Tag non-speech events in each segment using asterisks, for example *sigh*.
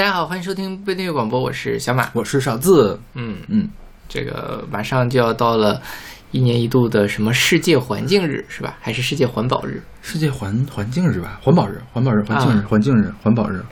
大家好，欢迎收听不订阅广播，我是小马。我是少字，嗯，嗯，这个马上就要到了一年一度的什么世界环境日是吧？还是世界环保日？世界环环境日吧，环保日，环保日，环境日，啊环境日，环保日，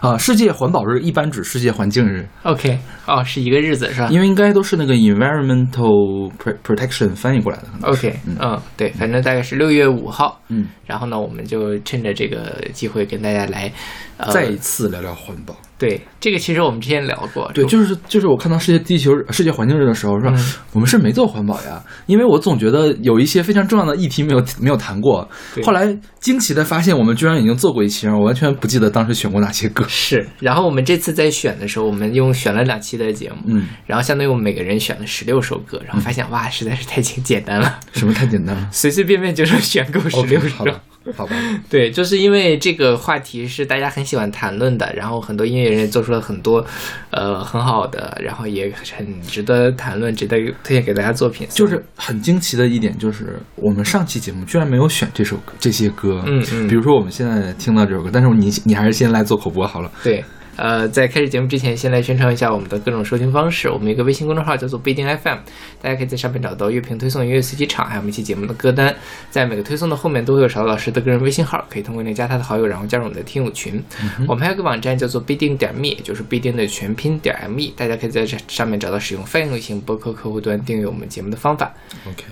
啊，世界环保日一般指世界环境日，OK，哦，是一个日子是吧因为应该都是那个 environmental Pro- protection 翻译过来的，？OK，嗯，对，反正大概是六月五号。嗯，然后呢，我们就趁着这个机会跟大家来，呃，再一次聊聊环保。对这个其实我们之前聊过，对，就是就是我看到世界地球世界环境日的时候说，嗯我们是没做环保呀，因为我总觉得有一些非常重要的议题没有没有谈过。后来惊奇的发现，我们居然已经做过一期，我完全不记得当时选过哪些歌。是。然后我们这次在选的时候，我们用选了两期的节目，嗯，然后相当于我们每个人选了十六首歌，然后发现哇，实在是太简简单了，什么太简单了 *laughs* 随随便便就能选够十六首。好吧，对，就是因为这个话题是大家很喜欢谈论的，然后很多音乐人也做出了很多，呃，很好的，然后也很值得谈论、值得推荐给大家作品。就是很惊奇的一点，就是我们上期节目居然没有选这首歌这些歌，嗯嗯比如说我们现在听到这首歌，但是你你还是先来做口播好了。对，呃，在开始节目之前，先来宣传一下我们的各种收听方式。我们一个微信公众号叫做不一定 FM，大家可以在上面找到乐评推送、音乐随机场，还有我们一期节目的歌单。在每个推送的后面都会有勺子老师的个人微信号，可以通过那加他的好友，然后加入我们的听友群。我们还有个网站叫做不一定点 me，也就是不一定的全拼点 me，大家可以在这上面找到使用泛用型播客客户端订阅我们节目的方法。OK，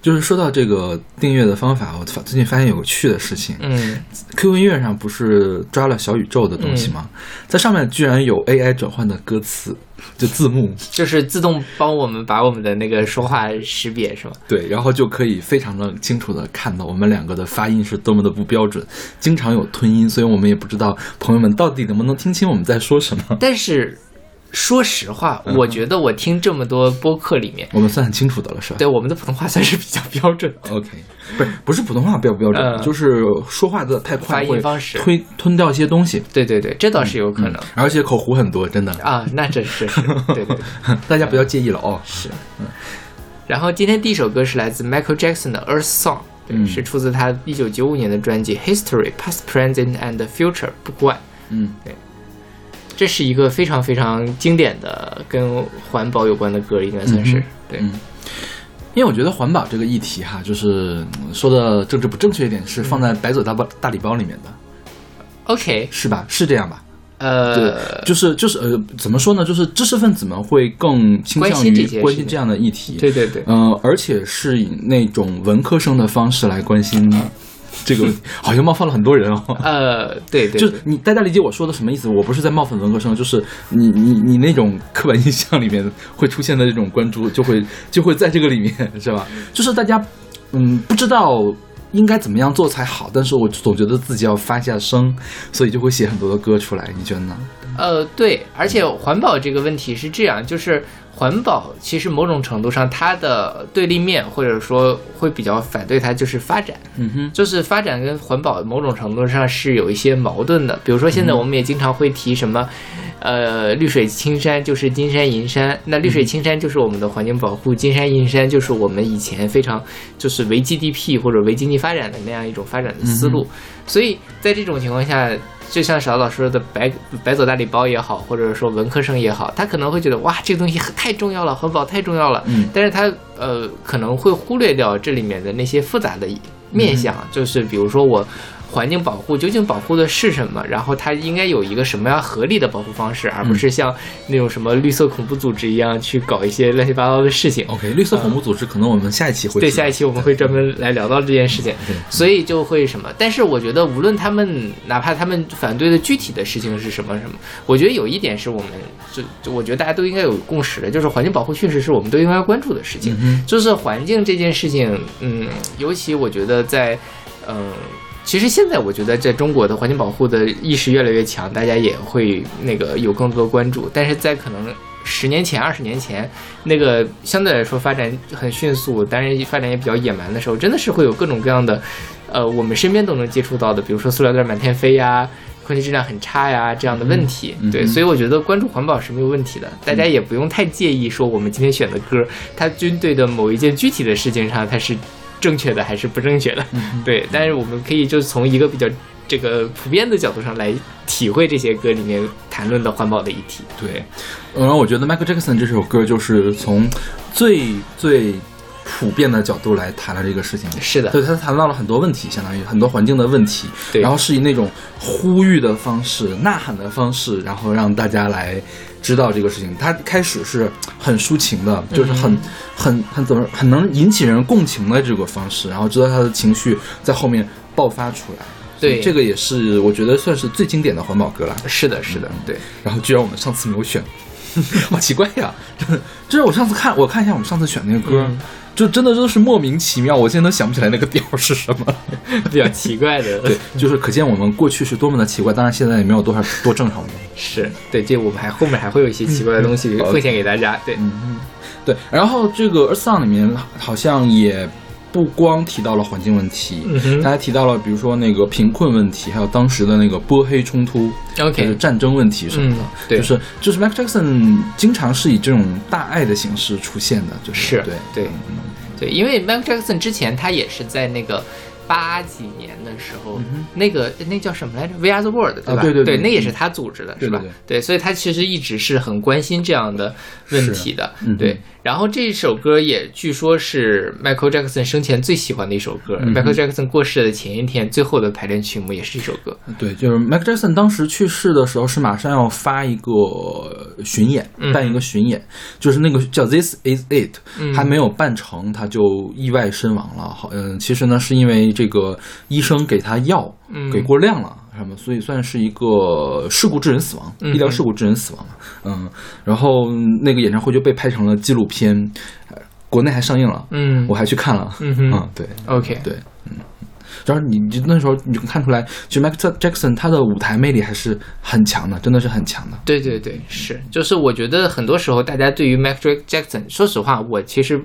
就是说到这个订阅的方法，我发最近发现有个趣的事情嗯，，QQ 音乐上不是抓了小宇宙的东西吗？在上面居然有 AI 转换的歌词，就字幕，就是自动帮我们把我们的那个说话识别是吗？对，然后就可以非常的清楚的看到我们两个的发音是多么的不标准，经常有吞音，所以我们也不知道朋友们到底能不能听清我们在说什么。但是说实话，嗯我觉得我听这么多播客里面，我们算很清楚的了，是吧？对我们的普通话算是比较标准的。OK，不是不是普通话标不标准，嗯就是说话的太快发音方式推吞掉一些东西，对对对，这倒是有可能、而且口胡很多，真的，啊，那这是是，对对对 *laughs* 大家不要介意了哦。是。然后今天第一首歌是来自 Michael Jackson 的《Earth Song》，对，嗯是出自他一九九五年的专辑《History Past, Present and Future》Book One。嗯，这是一个非常非常经典的跟环保有关的歌，应该算是、嗯对。嗯因为我觉得环保这个议题哈，就是嗯说的政治不正确一点，是放在白酒大包大礼包里面的，OK，是吧？是这样吧？呃，，就是就是呃，怎么说呢？就是知识分子们会更倾向于关心这样的议题，对对对，呃，而且是以那种文科生的方式来关心 *laughs* 这个，*laughs* 好像冒犯了很多人哦。呃，对对，对就是你大家理解我说的什么意思？我不是在冒犯文科生，就是你你你那种刻板印象里面会出现的这种关注，就会就会在这个里面，是吧？就是大家嗯不知道应该怎么样做才好，但是我总觉得自己要发下声，所以就会写很多的歌出来。你觉得呢？呃，对，而且环保这个问题是这样，就是环保其实某种程度上它的对立面，或者说会比较反对它，就是发展。嗯哼，就是发展跟环保某种程度上是有一些矛盾的。比如说，现在我们也经常会提什么，呃，绿水青山就是金山银山。那绿水青山就是我们的环境保护，金山银山就是我们以前非常就是为 GDP 或者为经济发展的那样一种发展的思路。所以在这种情况下，就像小老师说的白白走大礼包也好，或者说文科生也好，他可能会觉得哇，这个东西太重要了，环保太重要了。嗯但是他呃可能会忽略掉这里面的那些复杂的面相，就是比如说我环境保护究竟保护的是什么，然后它应该有一个什么样合理的保护方式，而不是像那种什么绿色恐怖组织一样去搞一些乱七八糟的事情。OK，绿色恐怖组织可能我们下一期会对，下一期我们会专门来聊到这件事情，所以就会什么？但是我觉得，无论他们哪怕他们反对的具体的事情是什么什么，我觉得有一点是我们就就我觉得大家都应该有共识的，就是环境保护确实是我们都应该关注的事情。嗯就是环境这件事情，嗯，尤其我觉得在，嗯。其实现在我觉得在中国的环境保护的意识越来越强，大家也会那个有更多的关注。但是在可能十年前、二十年前，那个相对来说发展很迅速，当然发展也比较野蛮的时候，真的是会有各种各样的，呃，我们身边都能接触到的，比如说塑料袋满天飞呀，空气质量很差呀这样的问题。对，所以我觉得关注环保是没有问题的，大家也不用太介意说我们今天选的歌，它军队的某一件具体的事情上，它是正确的还是不正确的。嗯 *laughs* 对，但是我们可以就从一个比较这个普遍的角度上来体会这些歌里面谈论的环保的议题。对，然后我觉得 Michael Jackson 这首歌就是从最最普遍的角度来谈了这个事情。是的，对他谈到了很多问题，相当于很多环境的问题，对然后是以那种呼吁的方式、呐喊的方式，然后让大家来知道这个事情。他开始是很抒情的，就是很、嗯很很怎么很能引起人共情的这个方式，然后知道他的情绪在后面爆发出来。所以对这个也是我觉得算是最经典的环保歌了。是的，是的，对。然后居然我们上次没有选，*laughs* 好奇怪呀！就是我上次看，我看一下我们上次选那个歌，嗯就真的都是莫名其妙，我现在都想不起来那个调是什么。*laughs* 比较奇怪的，对，就是可见我们过去是多么的奇怪，当然现在也没有多少多正常的。*laughs* 是对，这我们还后面还会有一些奇怪的东西嗯奉献给大家。对，嗯对，然后这个《Earth Song》里面好像也不光提到了环境问题，嗯哼。他还提到了比如说那个贫困问题，还有当时的那个波黑冲突 OK 就是战争问题什么的。嗯对。就是就是 Michael Jackson 经常是以这种大爱的形式出现的，就是是对。对。对，因为 Michael Jackson 之前他也是在那个八几年的时候，那个那叫什么来着？We Are the World，对吧？对对对那也是他组织的，是吧？对对对所以他其实一直是很关心这样的问题的。嗯对，然后这首歌也据说是 Michael Jackson 生前最喜欢的一首歌。嗯 Michael Jackson 过世的前一天，最后的排练曲目也是一首歌。对，就是 Michael Jackson 当时去世的时候是马上要发一个巡演，嗯办一个巡演，就是那个叫 This Is It，、嗯还没有办成，他就意外身亡了。好，嗯，其实呢是因为这个医生给他药嗯给过量了。什么？所以算是一个事故致人死亡，嗯医疗事故致人死亡嘛。嗯，然后那个演唱会就被拍成了纪录片，呃国内还上映了，嗯我还去看了。嗯，对，OK，对，嗯，然后你你那时候你就看出来，就 Michael Jackson 他的舞台魅力还是很强的，真的是很强的。对对对，是，就是我觉得很多时候大家对于 Michael Jackson，说实话，我其实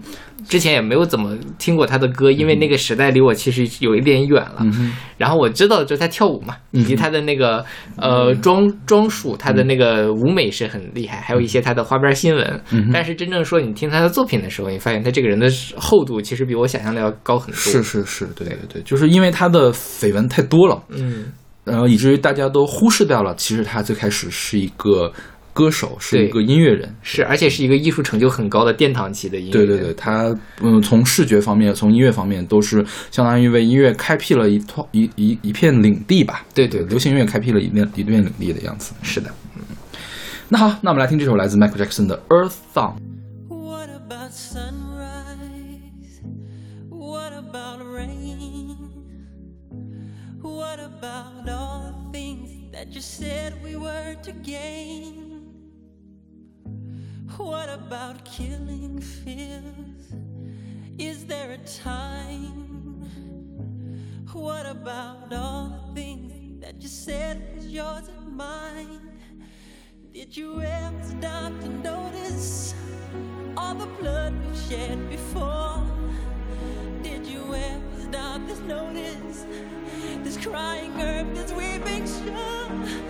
之前也没有怎么听过他的歌，因为那个时代离我其实有一点远了。嗯然后我知道就是他跳舞嘛，以及他的那个呃装装束，他的那个舞美是很厉害，还有一些他的花边新闻。嗯但是真正说你听他的作品的时候，你发现他这个人的厚度其实比我想象的要高很多。是，是是，对对对，就是因为他的绯闻太多了，嗯，然后以至于大家都忽视掉了，其实他最开始是一个歌手，是一个音乐人。是，而且是一个艺术成就很高的殿堂级的音乐人。对对对，他嗯，从视觉方面，从音乐方面，都是相当于为音乐开辟了一套一一一片领地吧。对对对流行音乐开辟了一片一片领地的样子。是的。嗯那好，那我们来听这首来自 Michael Jackson 的《Earth Song》。About killing fears? Is there a time? What about all the things that you said was yours and mine? Did you ever stop to notice all the blood we've shed before? Did you ever stop to notice this crying earth, this weeping shore?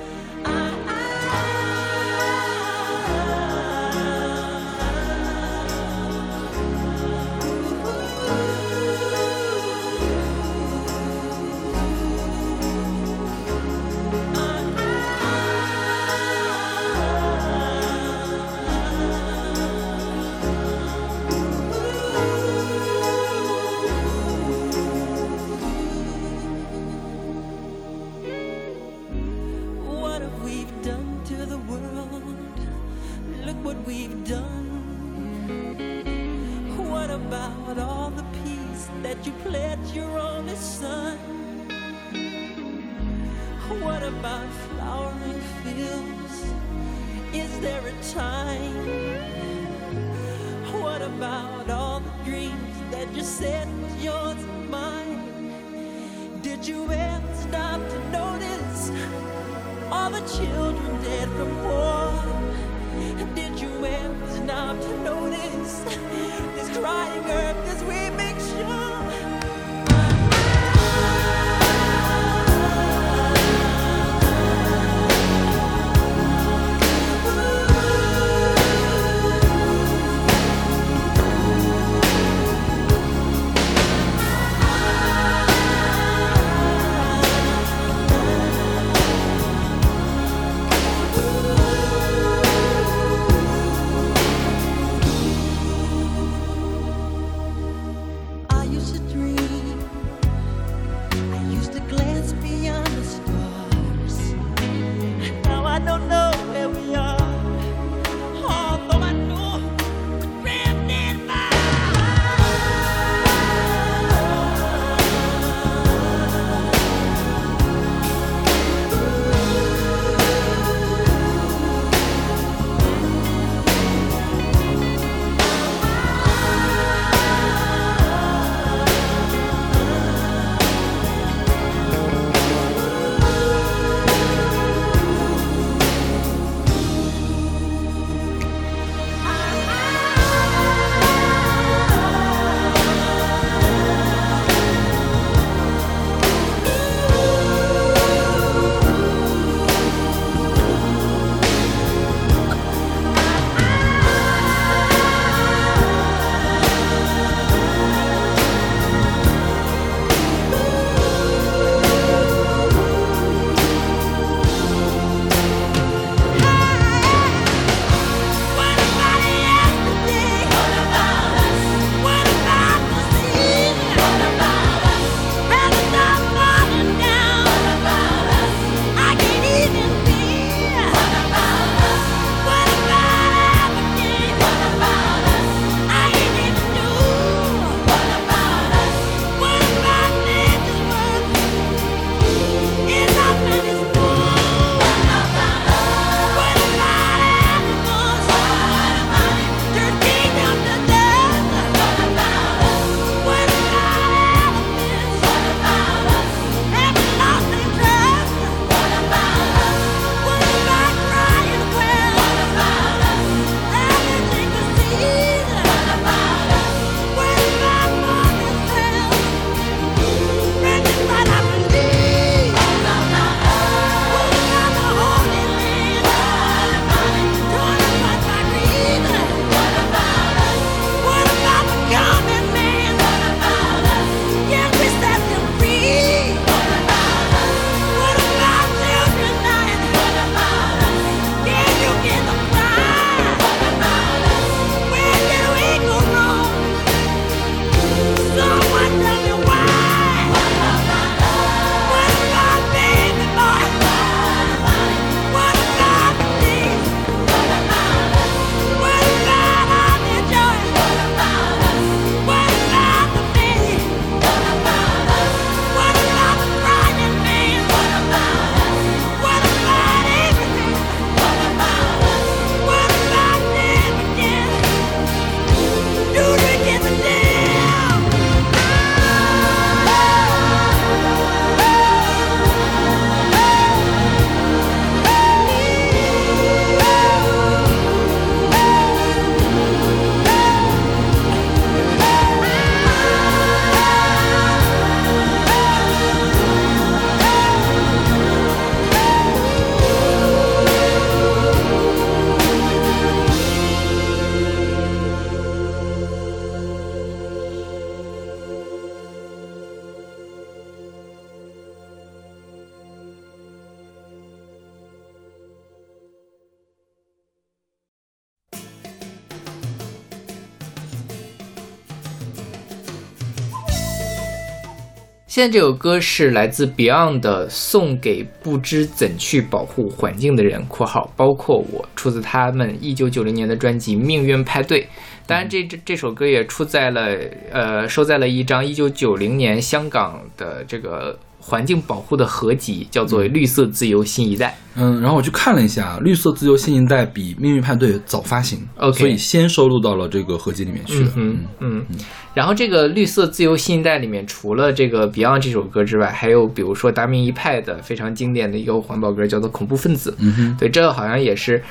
现在这首歌是来自 Beyond 的《送给不知怎去保护环境的人》（括号包括我），出自他们一九九零年的专辑《命运派对》。当然这，这这首歌也出在了呃，收在了一张一九九零年香港的这个环境保护的合集，叫做《绿色自由新一代》。嗯，然后我去看了一下，《绿色自由新一代》比《命运派对》早发行 OK 所以先收录到了这个合集里面去的。嗯嗯，然后这个绿色自由新一代里面，除了这个 Beyond 这首歌之外，还有比如说达明一派的非常经典的一个环保歌，叫做《恐怖分子》。嗯哼，对，这个好像也是，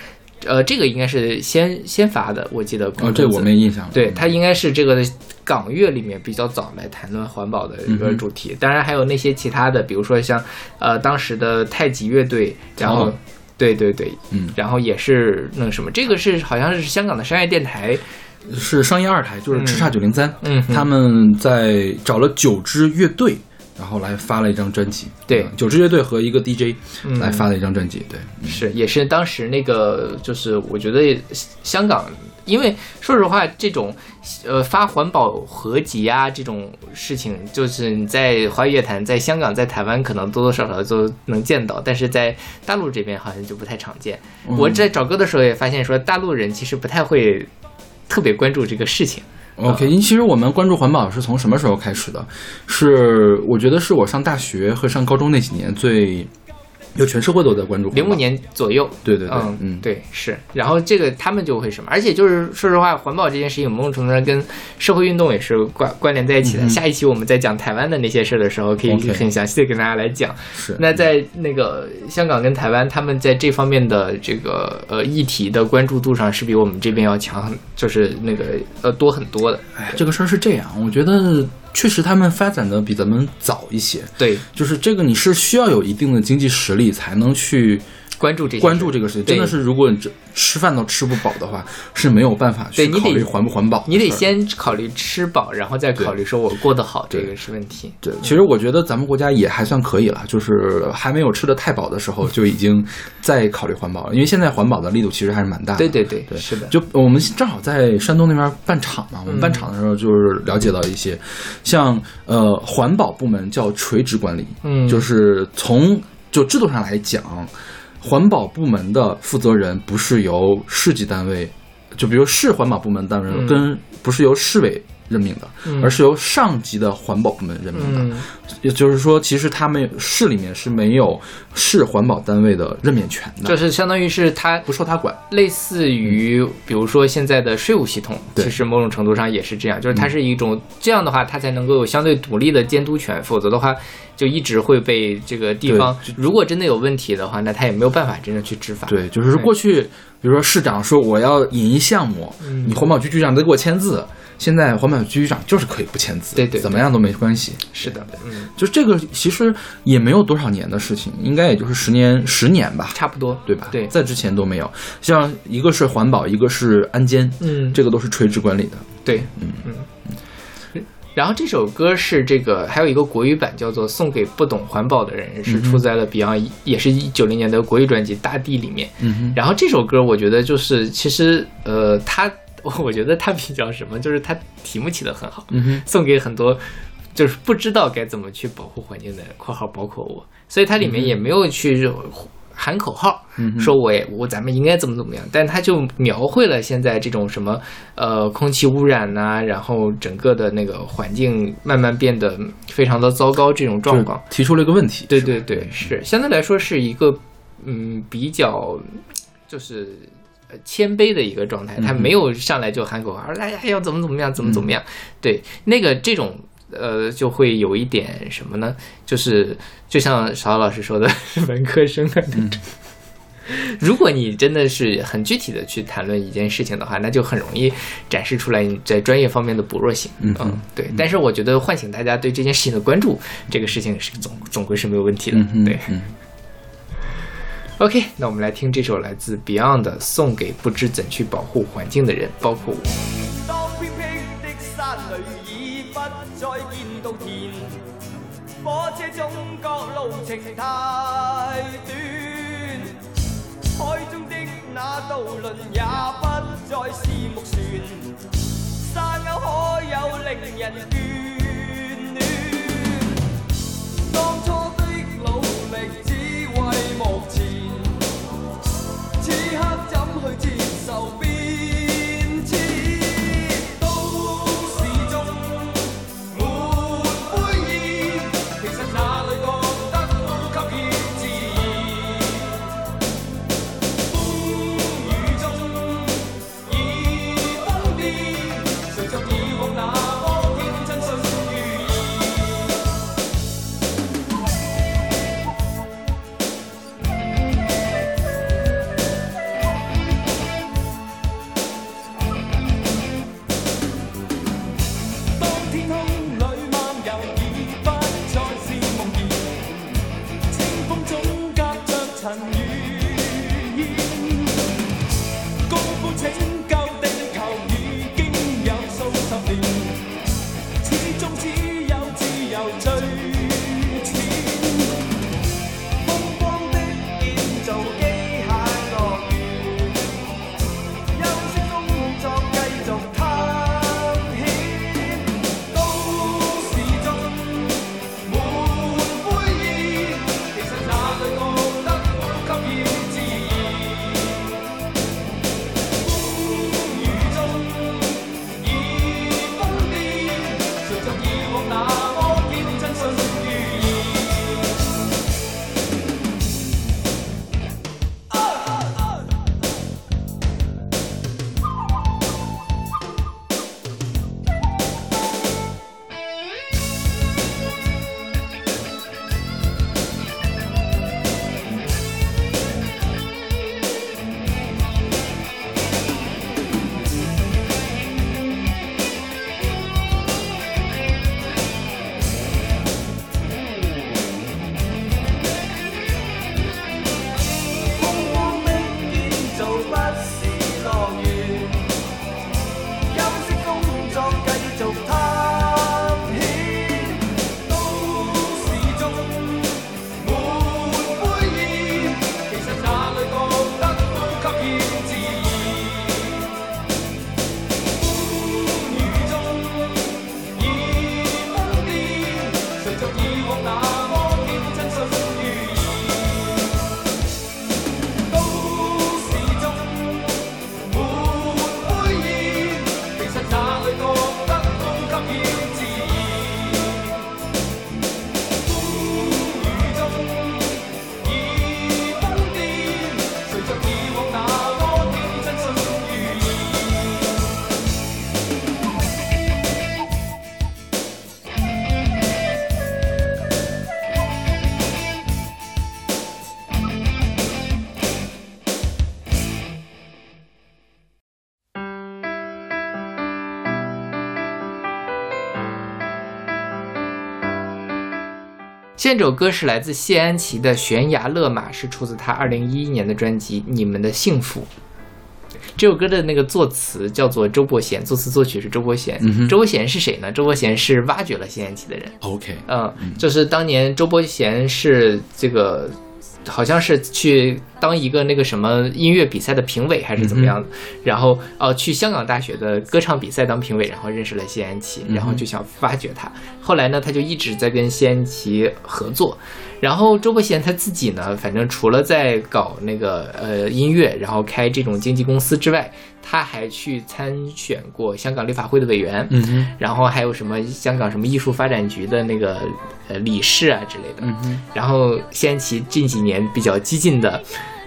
呃，这个应该是先先发的，我记得。哦，这我没印象了。对，它应该是这个港乐里面比较早来谈论环保的一个主题。当然还有那些其他的，比如说像呃当时的太极乐队，然后、哦对对对，嗯然后也是那个什么，这个是好像是香港的商业电台，是商业二台，就是叱咤九零三，嗯他们在找了九支乐队，然后来发了一张专辑。对嗯九支乐队和一个 DJ 嗯来发了一张专辑。对，是也是当时那个就是我觉得香港，因为说实话，这种呃发环保合集啊这种事情，就是你在华语乐坛，在香港、在台湾可能多多少少都能见到，但是在大陆这边好像就不太常见。我在找歌的时候也发现说，大陆人其实不太会特别关注这个事情。OK，因为其实我们关注环保是从什么时候开始的？是我觉得是我上大学和上高中那几年最，就全社会都在关注。零五，年左右，对对对，嗯嗯，对是，然后这个他们就会什么，而且就是说实话，环保这件事情某种程度上跟社会运动也是关关联在一起的。嗯下一期我们在讲台湾的那些事儿的时候，可以很详细的跟大家来讲。是。那在那个香港跟台湾，他们在这方面的这个呃议题的关注度上是比我们这边要强很，就是那个呃多很多的。哎，这个事儿是这样，我觉得确实他们发展的比咱们早一些。对，就是这个，你是需要有一定的经济实力才能去关注这关注这个事情。真的是，如果你这吃饭都吃不饱的话，是没有办法去考虑环不环保的你得先考虑吃饱，然后再考虑说我过得好，这个是问题。对，其实我觉得咱们国家也还算可以了，就是还没有吃的太饱的时候，就已经在考虑环保了。因为现在环保的力度其实还是蛮大的。对对对，对是的。就我们正好在山东那边办厂嘛，我们办厂的时候就是了解到一些，像呃环保部门叫垂直管理，嗯就是从就制度上来讲，环保部门的负责人不是由市级单位，就比如市环保部门单位嗯。跟不是由市委任命的，嗯而是由上级的环保部门任命的。嗯也就是说，其实他们市里面是没有市环保单位的任免权的，就是相当于是他不受他管。类似于，比如说现在的税务系统，其实某种程度上也是这样，就是它是一种这样的话，它才能够有相对独立的监督权，否则的话，就一直会被这个地方，如果真的有问题的话，那他也没有办法真正去执法。对，就是过去，比如说市长说我要引一项目，嗯你环保局局长得给我签字。现在环保局局长就是可以不签字，对对对怎么样都没关系。是的，嗯，就这个其实也没有多少年的事情，应该也就是十年十年吧，差不多，对吧？对在之前都没有。像一个是环保，一个是安监，嗯，这个都是垂直管理的。对，嗯嗯。然后这首歌是这个，还有一个国语版叫做《送给不懂环保的人》，是出在了 Beyond，、也是一九零年的国语专辑《大地》里面。然后这首歌我觉得就是，其实呃，它我觉得它比较什么，就是它题目起的很好，送给很多就是不知道该怎么去保护环境的（括号包括我），所以它里面也没有去喊口号，嗯说我也我咱们应该怎么怎么样，但他就描绘了现在这种什么呃空气污染呐、然后整个的那个环境慢慢变得非常的糟糕这种状况。提出了一个问题。对对对，是相对来说是一个嗯比较就是呃谦卑的一个状态，他没有上来就喊口号，哎呀要怎么怎么样，怎么怎么样。对，那个这种呃就会有一点什么呢？就是就像邵老师说的，*laughs* 文科生啊那种。如果你真的是很具体的去谈论一件事情的话，那就很容易展示出来你在专业方面的薄弱性。嗯嗯对。但是我觉得唤醒大家对这件事情的关注，这个事情是总总归是没有问题的。嗯，对。嗯。OK，那我们来听这首来自 Beyond 的《送给不知怎去保护环境的人》，包括我。火车总觉路程太短，海中的那渡轮也不再是木船。山有可有令人眷恋？当初的努力只为无。这首歌是来自谢安琪的《悬崖勒马》，是出自她二零一一年的专辑《你们的幸福》。这首歌的那个作词叫做周伯贤，作词作曲是周伯贤。嗯周伯贤是谁呢？周伯贤是挖掘了谢安琪的人。OK，嗯，就是当年周伯贤是这个，好像是去当一个那个什么音乐比赛的评委还是怎么样的，然后呃去香港大学的歌唱比赛当评委，然后认识了谢安琪，然后就想发掘他。后来呢，他就一直在跟谢安琪合作。然后周伯贤他自己呢，反正除了在搞那个呃音乐，然后开这种经纪公司之外，他还去参选过香港立法会的委员。嗯哼，然后还有什么香港什么艺术发展局的那个呃理事啊之类的。嗯哼然后谢安琪近几年比较激进的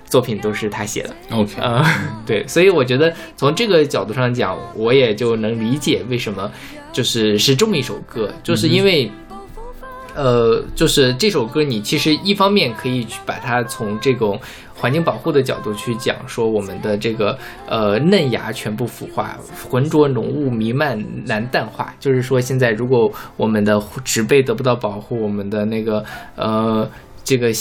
作品都是他写的。，OK，呃，*laughs* 对，所以我觉得从这个角度上讲，我也就能理解为什么就是是这么一首歌，就是因为。呃，就是这首歌，你其实一方面可以去把它从这种环境保护的角度去讲，说我们的这个呃嫩芽全部腐化，浑浊浓雾弥漫难淡化。就是说，现在如果我们的植被得不到保护，我们的那个呃这个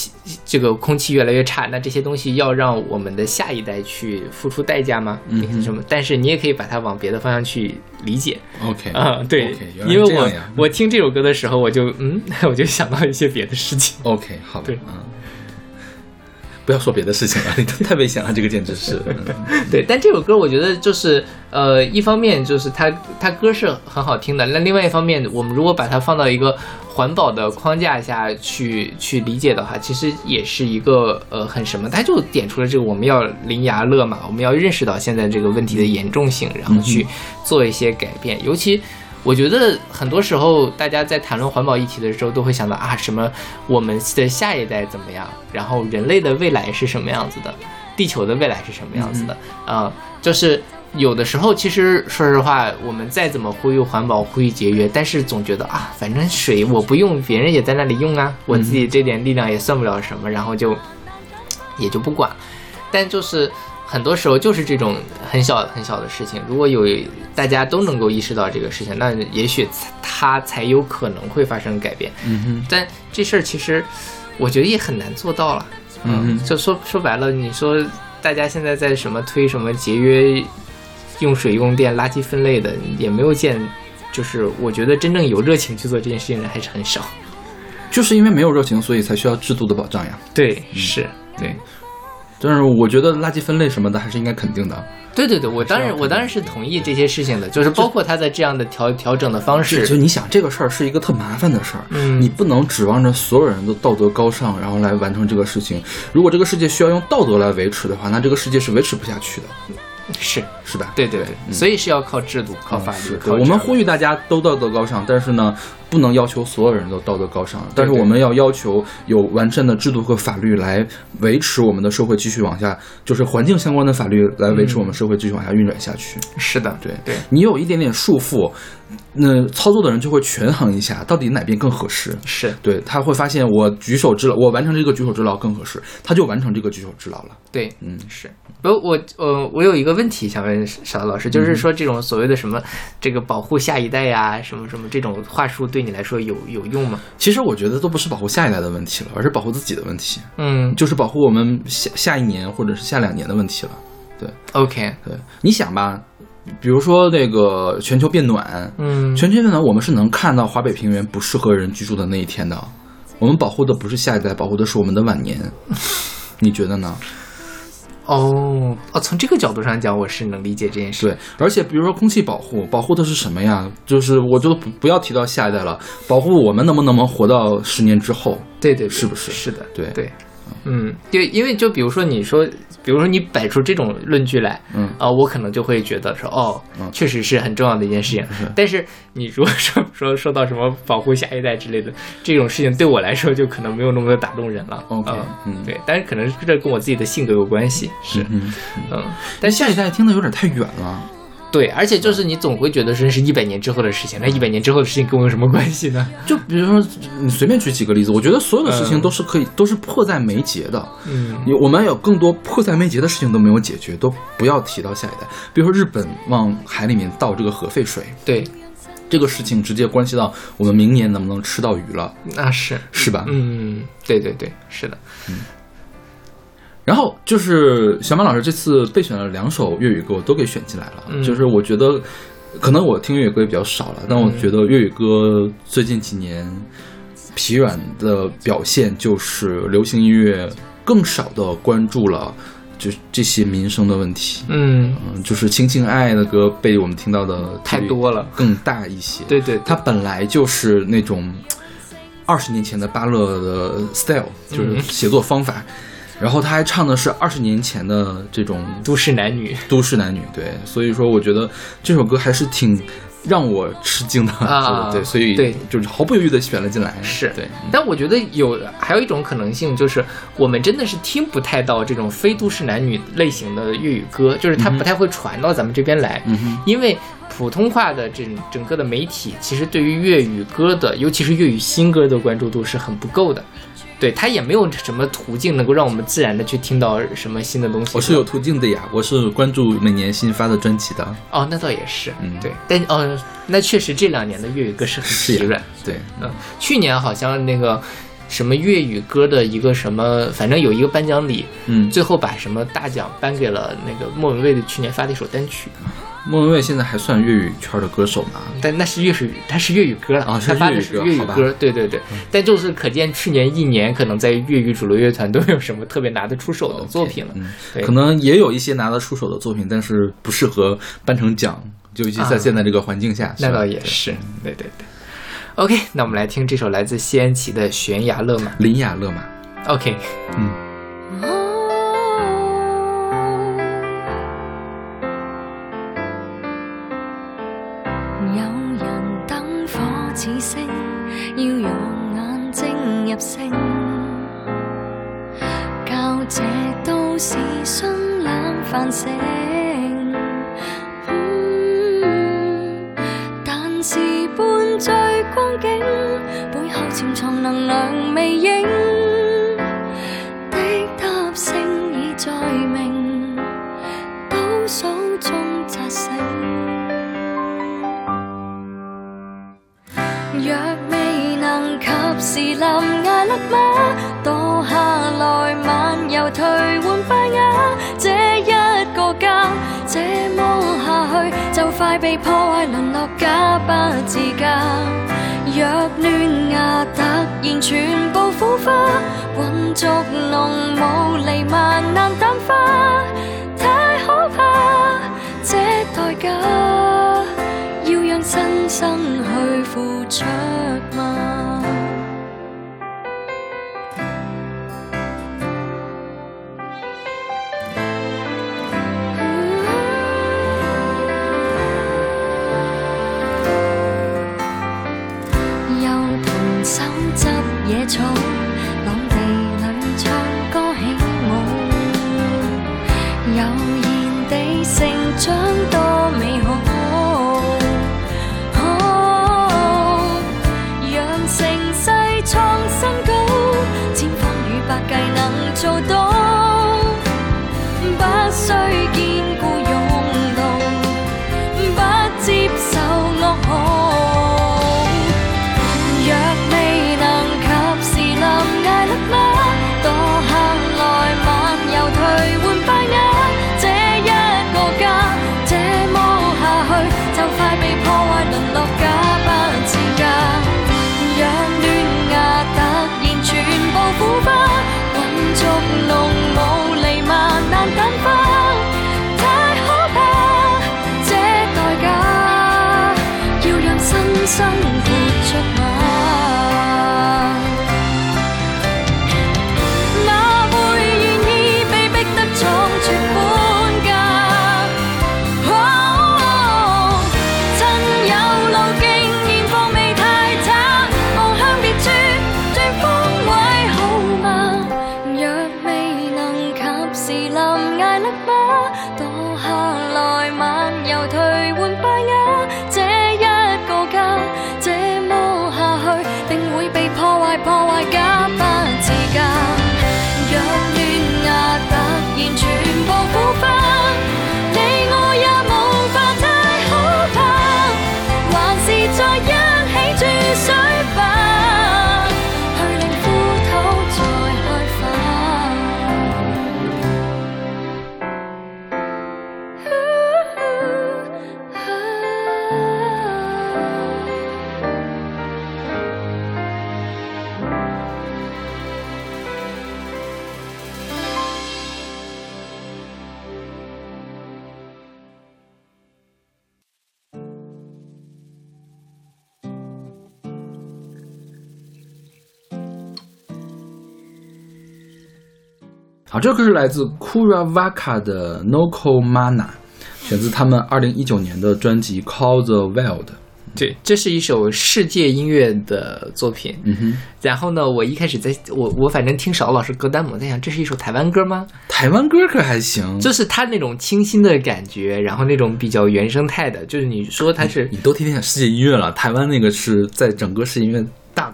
这个空气越来越差，那这些东西要让我们的下一代去付出代价吗？嗯什么？但是你也可以把它往别的方向去理解。OK，啊，对因为我我听这首歌的时候，我就嗯，*laughs* 我就想到一些别的事情。OK，好的，对嗯，不要说别的事情了，*laughs* 你太危险了，这个简直是，*laughs* 嗯。对，但这首歌我觉得就是呃，一方面就是它它歌是很好听的，那另外一方面，我们如果把它放到一个环保的框架下去去理解的话，其实也是一个呃很什么，它就点出了这个我们要临崖勒马，我们要认识到现在这个问题的严重性，然后去做一些改变，尤其。我觉得很多时候，大家在谈论环保议题的时候，都会想到啊，什么我们的下一代怎么样，然后人类的未来是什么样子的，地球的未来是什么样子的？啊、就是有的时候，其实说实话，我们再怎么呼吁环保、呼吁节约，但是总觉得啊，反正水我不用，别人也在那里用啊，我自己这点力量也算不了什么，然后就也就不管。但就是很多时候就是这种很小很小的事情，如果有大家都能够意识到这个事情，那也许它才有可能会发生改变。嗯哼，但这事儿其实，我觉得也很难做到了。嗯就说说白了，你说大家现在在什么推什么节约用水用电、垃圾分类的，也没有见，就是我觉得真正有热情去做这件事情的人还是很少。就是因为没有热情，所以才需要制度的保障呀。对，是，对，但是我觉得垃圾分类什么的还是应该肯定的。对对对，我当然我当然是同意这些事情的，就是包括他在这样的调调整的方式，就。你想这个事儿是一个特麻烦的事儿，嗯你不能指望着所有人都道德高尚，然后来完成这个事情。如果这个世界需要用道德来维持的话，那这个世界是维持不下去的，是，是吧？对对对，嗯所以是要靠制度、靠法律我们呼吁大家都道德高尚，但是呢，不能要求所有人都道德高尚，但是我们要要求有完善的制度和法律来维持我们的社会继续往下，就是环境相关的法律来维持我们社会继续往下运转下去。是的，对对，你有一点点束缚，那操作的人就会权衡一下，到底哪边更合适。是，对他会发现，我举手之劳，我完成这个举手之劳更合适，他就完成这个举手之劳了。对，嗯，是。不，我呃，我有一个问题想问邵老师，嗯就是说这种所谓的什么这个保护下一代呀，什么什么这种话术，对你来说有有用吗？其实我觉得都不是保护下一代的问题了，而是保护自己的问题，嗯就是保护我们下下一年或者是下两年的问题了。对，OK，对，你想吧，比如说那个全球变暖，嗯，全球变暖，我们是能看到华北平原不适合人居住的那一天的。我们保护的不是下一代，保护的是我们的晚年。*laughs* 你觉得呢？哦哦，从这个角度上讲，我是能理解这件事。对，而且比如说空气保护，保护的是什么呀？就是我就不不要提到下一代了，保护我们能不能活到十年之后？对对，对是不是是的，对对，嗯，对，因为就比如说你说，比如说你摆出这种论据来，嗯。啊、我可能就会觉得说，哦，嗯。确实是很重要的一件事情。但是你如果说说说到什么保护下一代之类的这种事情，对我来说就可能没有那么的打动人了。OK，嗯嗯。对，但是可能这跟我自己的性格有关系，是，嗯，嗯，但下一代听的有点太远了。对，而且就是你总会觉得这是一百年之后的事情，那一百年之后的事情跟我有什么关系呢？*laughs* 就比如说，你随便举几个例子，我觉得所有的事情嗯都是可以，都是迫在眉睫的。嗯有我们有更多迫在眉睫的事情都没有解决，都不要提到下一代。比如说日本往海里面倒这个核废水，对，这个事情直接关系到我们明年能不能吃到鱼了，那是，是吧？嗯，对对对，是的，然后就是小马老师这次备选了两首粤语歌，我都给选进来了。嗯就是我觉得，可能我听粤语歌也比较少了，但我觉得粤语歌最近几年疲软的表现，就是流行音乐更少的关注了。就这些民生的问题，嗯，嗯，就是亲情爱爱的歌被我们听到的太多了，更大一些。对对，它本来就是那种二十年前的巴勒的 style，就是嗯写作方法。然后他还唱的是二十年前的这种都市男女都市男女，对，所以说我觉得这首歌还是挺让我吃惊的啊 *laughs* 对，所以对就是毫不犹豫的选了进来，是对，但我觉得有还有一种可能性，就是我们真的是听不太到这种非都市男女类型的粤语歌，就是它不太会传到咱们这边来，嗯哼，因为普通话的这整个的媒体，其实对于粤语歌的，尤其是粤语新歌的关注度是很不够的。对，他也没有什么途径能够让我们自然的去听到什么新的东西。我是有途径的呀，我是关注每年新发的专辑的，哦，那倒也是，嗯。对，但哦，那确实这两年的粤语歌是很疲软。对，嗯，去年好像那个什么粤语歌的一个什么，反正有一个颁奖礼，嗯，最后把什么大奖颁给了那个莫文蔚的去年发的一首单曲，莫文蔚现在还算粤语圈的歌手吗？但那是粤语，他是粤语歌了啊是他发的粤语是粤语歌对对对。但就是可见去年一年可能在粤语主流乐团都没有什么特别拿得出手的作品了。嗯，可能也有一些拿得出手的作品，但是不适合颁成奖，就尤其在啊现在这个环境下，那倒也是，对对对。OK，那我们来听这首来自西安琪的《悬崖勒马》。林雅勒马，OK，有這都市絢爛繁盛。嗯但是伴醉光景，背後潛藏能量未影的答聲已在明，倒數中扎醒。若未能及時臨崖勒馬，下来漫游退换班也这一个家这么下去就快被破坏沦落家不自家若嫩芽突然全部腐化混浊浓雾弥漫难淡化太可怕这代价要让身心去付出吗悠然地成长。好，这个是来自 Kura Vaka 的 Noko Mana，选自他们二零一九年的专辑《Call the Wild》。对，这是一首世界音乐的作品。嗯哼，然后呢，我一开始在我我反正听少老师歌单嘛，我在想这是一首台湾歌吗？台湾歌可还行，就是它那种清新的感觉，然后那种比较原生态的，就是你说它是你都听听世界音乐了，台湾那个是在整个世界音乐大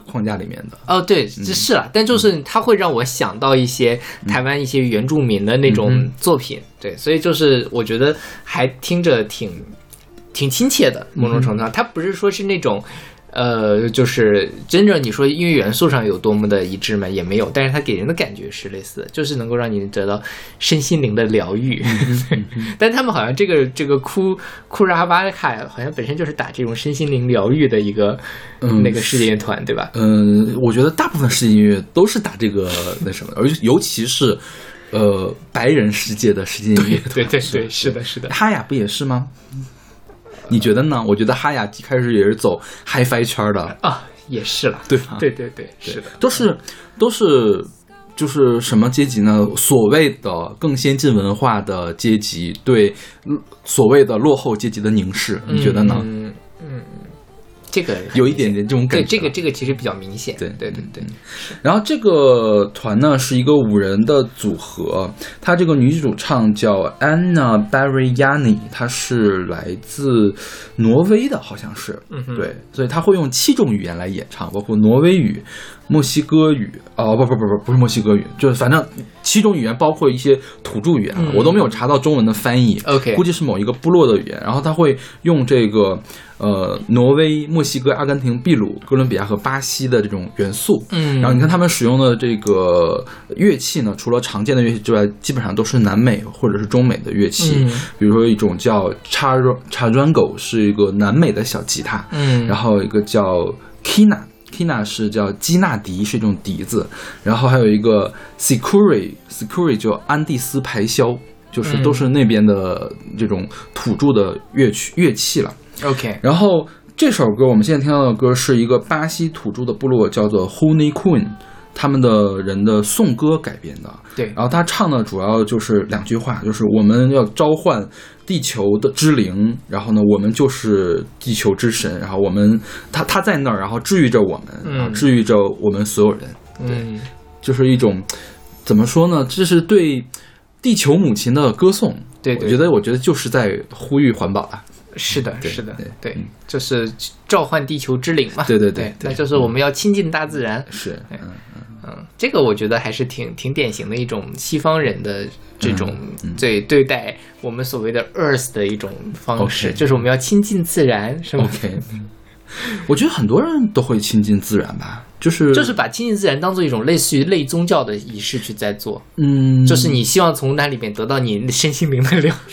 框架里面的。哦，对，这是了，但就是它会让我想到一些台湾一些原住民的那种作品，对，所以就是我觉得还听着挺挺亲切的，某种程度上，它不是说是那种。呃，就是真正你说音乐元素上有多么的一致吗？也没有，但是它给人的感觉是类似的，就是能够让你得到身心灵的疗愈。*laughs* 但他们好像这个这个库库拉巴卡好像本身就是打这种身心灵疗愈的一个、嗯那个世界乐团，对吧？嗯，我觉得大部分世界音乐都是打这个那什么的，而尤其是呃白人世界的世界音乐团。对对对，是的，是的。哈雅不也是吗？你觉得呢？我觉得哈雅一开始也是走 HiFi 圈的，啊，也是了，对吧？对对对，是的，都是都是就是什么阶级呢？所谓的更先进文化的阶级对嗯所谓的落后阶级的凝视，你觉得呢？嗯嗯，这个有一点点这种感觉对觉。这个这个其实比较明显，对对对对，然后这个团呢是一个五人的组合，她这个女主唱叫 Anna Barriani，她是来自挪威的，好像是，嗯对，所以她会用七种语言来演唱，包括挪威语、墨西哥语，哦不不不不不是墨西哥语，就是反正七种语言包括一些土著语言，嗯我都没有查到中文的翻译。OK 估计是某一个部落的语言，然后他会用这个呃挪威、墨西哥、阿根廷、秘鲁、哥伦比亚和巴西的这种元素。嗯然后你看他们使用的这个乐器呢，除了常见的乐器之外，基本上都是南美或者是中美的乐器。嗯比如说一种叫 char charango，是一个南美的小吉他。嗯然后一个叫 kina。Kina 是叫基纳迪，是一种笛子，然后还有一个 Sicuri，Sicuri 就安第斯排箫，就是嗯都是那边的这种土著的乐曲乐器了。OK，然后这首歌我们现在听到的歌是一个巴西土著的部落叫做 Huni Kun，他们的人的颂歌改编的。对然后他唱的主要就是两句话，就是我们要召唤地球的之灵，然后呢，我们就是地球之神，然后我们他他在那儿，然后治愈着我们，嗯然后治愈着我们所有人，嗯就是一种怎么说呢？这是对地球母亲的歌颂。对对我觉得我觉得就是在呼吁环保啊。是的，是的对，对嗯，就是召唤地球之灵嘛。对对对那就是我们要亲近大自然。是，嗯嗯，这个我觉得还是挺挺典型的一种西方人的这种嗯。对对待我们所谓的 Earth 的一种方式就是我们要亲近自然，是吗？OK，我觉得很多人都会亲近自然吧，就是就是把亲近自然当做一种类似于类宗教的仪式去在做，嗯，就是你希望从那里面得到你身心灵的疗愈。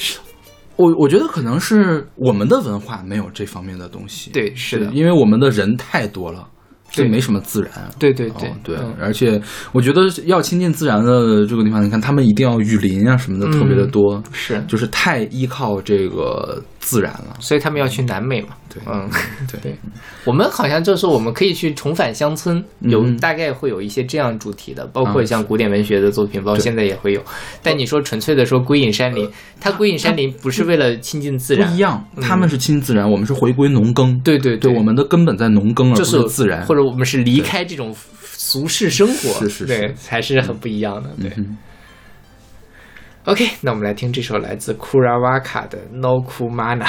我我觉得可能是我们的文化没有这方面的东西，对，是的，因为我们的人太多了，就对。没什么自然。对对对哦对。嗯，而且我觉得要亲近自然的这个地方，你看他们一定要雨林啊什么的特别的多，是，就是太依靠这个自然了。所以他们要去南美嘛。对，嗯，对对，我们好像就是我们可以去重返乡村，有嗯大概会有一些这样主题的，包括啊像古典文学的作品，包括现在也会有。但你说纯粹的说归隐山林，它归隐山林不是为了亲近自然不一，样，他们是亲自然，我们是回归农耕。对对对，我们的根本在农耕，而不就是自然。或者我们是离开这种俗世生活，是是是对，还是很不一样的。对嗯，OK，那我们来听这首来自库拉瓦卡的《No Kumana》。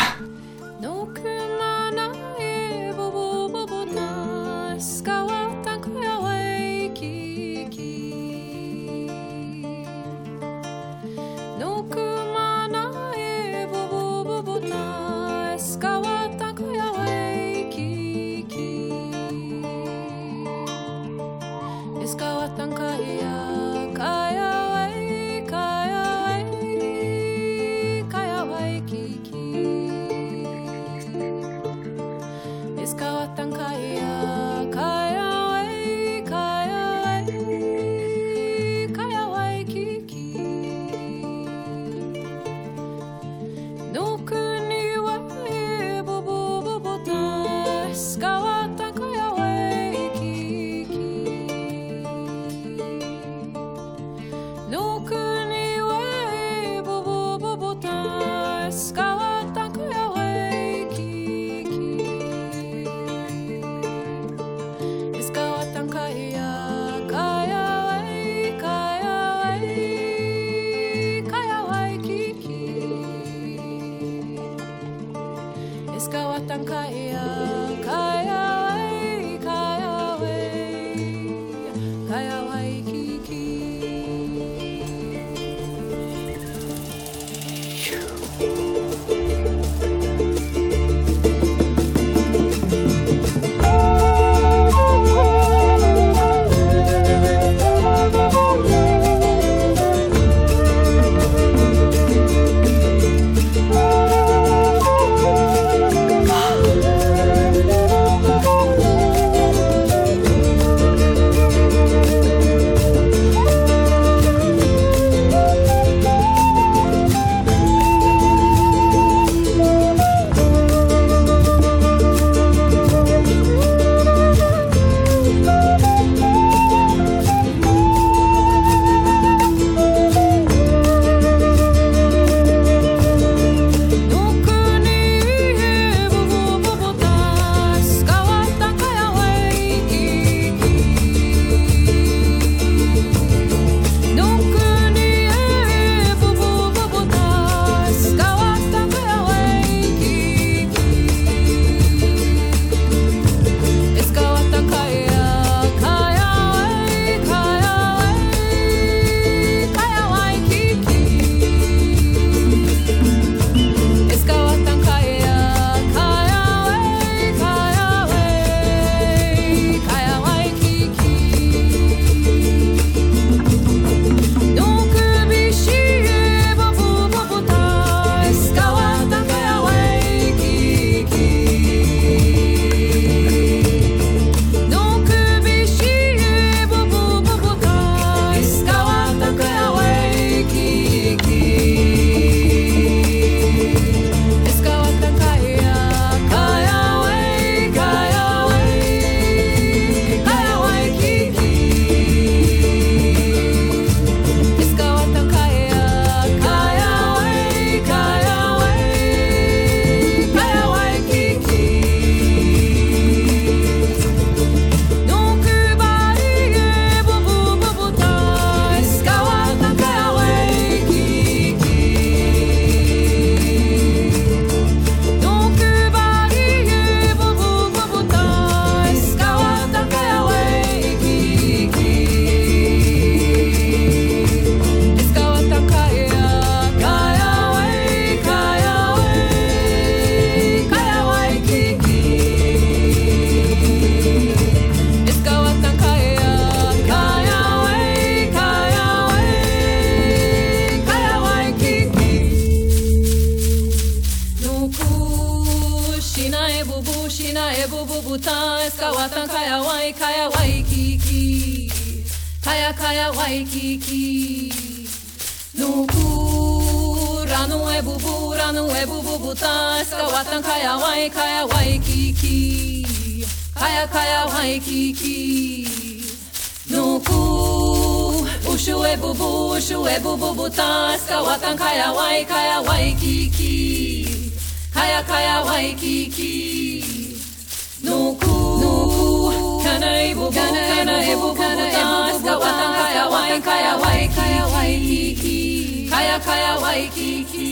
Hey boo boo boo watankaya wai kaya wai kiki Kaya kaya wai kiki Nuku Nuku Kana ibu kana ibu kana taska watankaya wai kaya wai kiki Kaya kaya wai kiki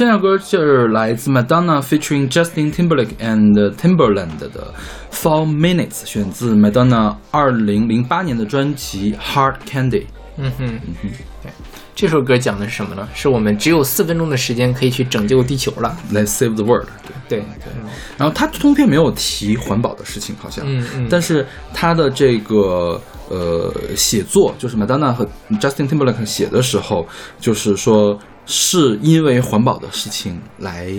这首歌就是来自 Madonna featuring Justin Timberlake and Timberland 的 Four Minutes，选自 Madonna 二零零八年的专辑 Hard Candy。嗯哼，对，这首歌讲的是什么呢？是我们只有四分钟的时间可以去拯救地球了。Let's save the world。对，对，然后他通篇没有提环保的事情，好像，嗯嗯但是他的这个呃写作，就是 Madonna 和 Justin Timberlake 写的时候，就是说是因为环保的事情来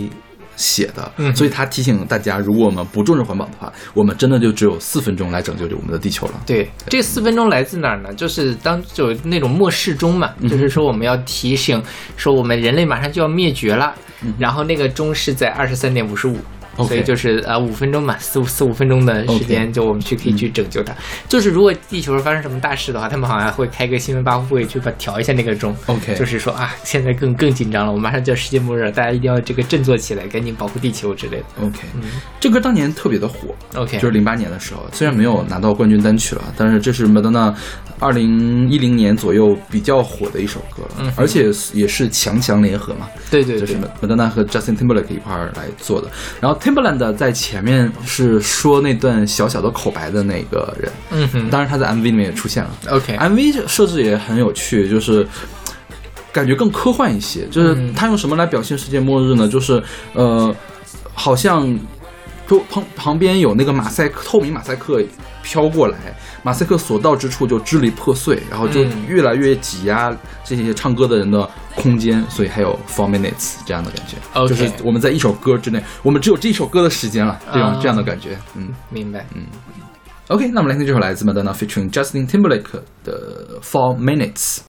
写的，嗯所以他提醒大家，如果我们不重视环保的话，我们真的就只有四分钟来拯救我们的地球了。对，这四分钟来自哪儿呢？就是当就那种末世钟嘛，就是说我们要提醒说我们人类马上就要灭绝了，然后那个钟是在二十三点五十五。所以就是呃五分钟嘛，四五四五分钟的时间，就我们去可以去拯救它。就是如果地球发生什么大事的话，他们好像会开个新闻发布会去把调一下那个钟。OK 就是说啊，现在更更紧张了，我们马上就要世界末日了，大家一定要这个振作起来，赶紧保护地球之类的。OK，、这歌当年特别的火 OK 就是零八年的时候，虽然没有拿到冠军单曲了，但是这是 Madonna 二零一零年左右比较火的一首歌了，嗯而且也是强强联合嘛，对对对就是，Madonna 和 Justin Timberlake 一块儿来做的。然后 Timberland 在前面是说那段小小的口白的那个人，嗯哼当然他在 MV 里面也出现了。，OK，MV 设置也很有趣，就是感觉更科幻一些。就是嗯他用什么来表现世界末日呢？就是呃，好像就旁旁边有那个马赛克透明马赛克飘过来，马赛克所到之处就支离破碎，然后就嗯越来越挤压这些唱歌的人的空间，所以还有 four minutes 这样的感觉。就是我们在一首歌之内，我们只有这一首歌的时间了，这种、啊这样的感觉。嗯明白。嗯，OK，那我们来听这首来自 Madonna featuring Justin Timberlake 的 four minutes。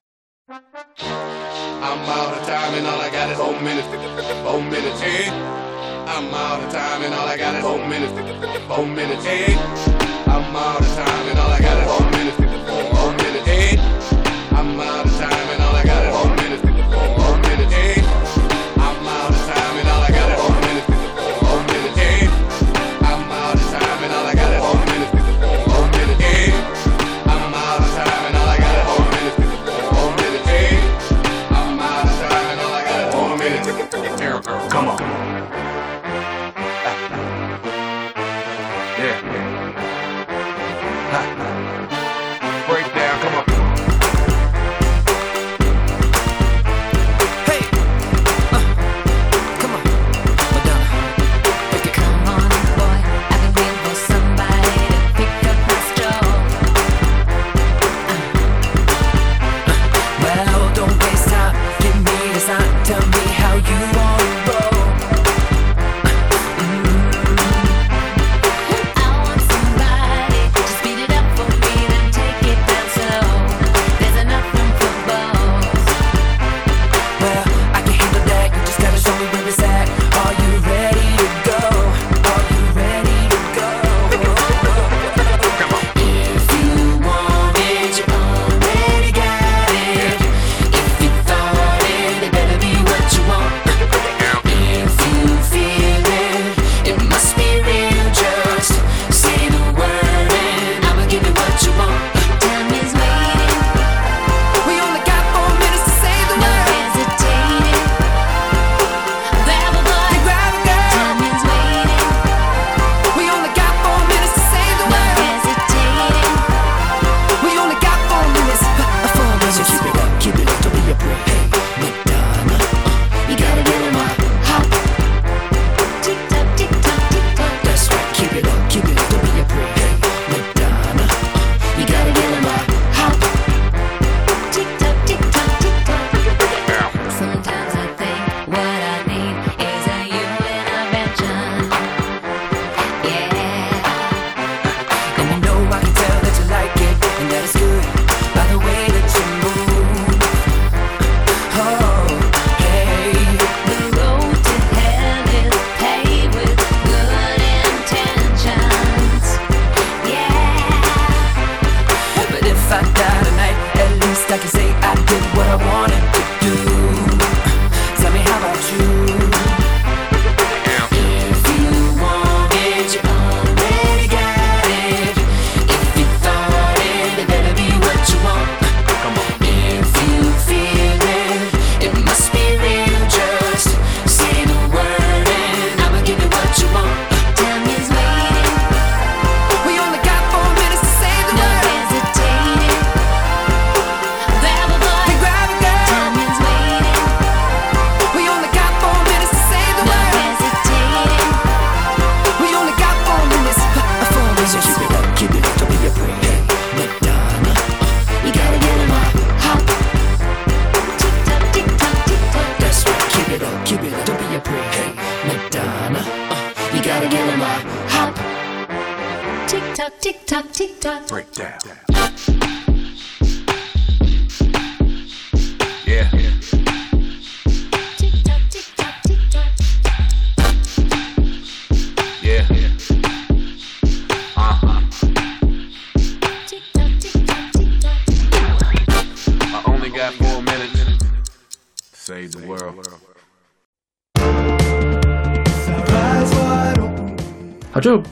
I'm out of time and all I got is four minutes. Four minutes, eh? I'm out of time and all I got is four minutes. Four minutes, eh? I'm out of time and all I got is four minutes. Four minutes? I'm out of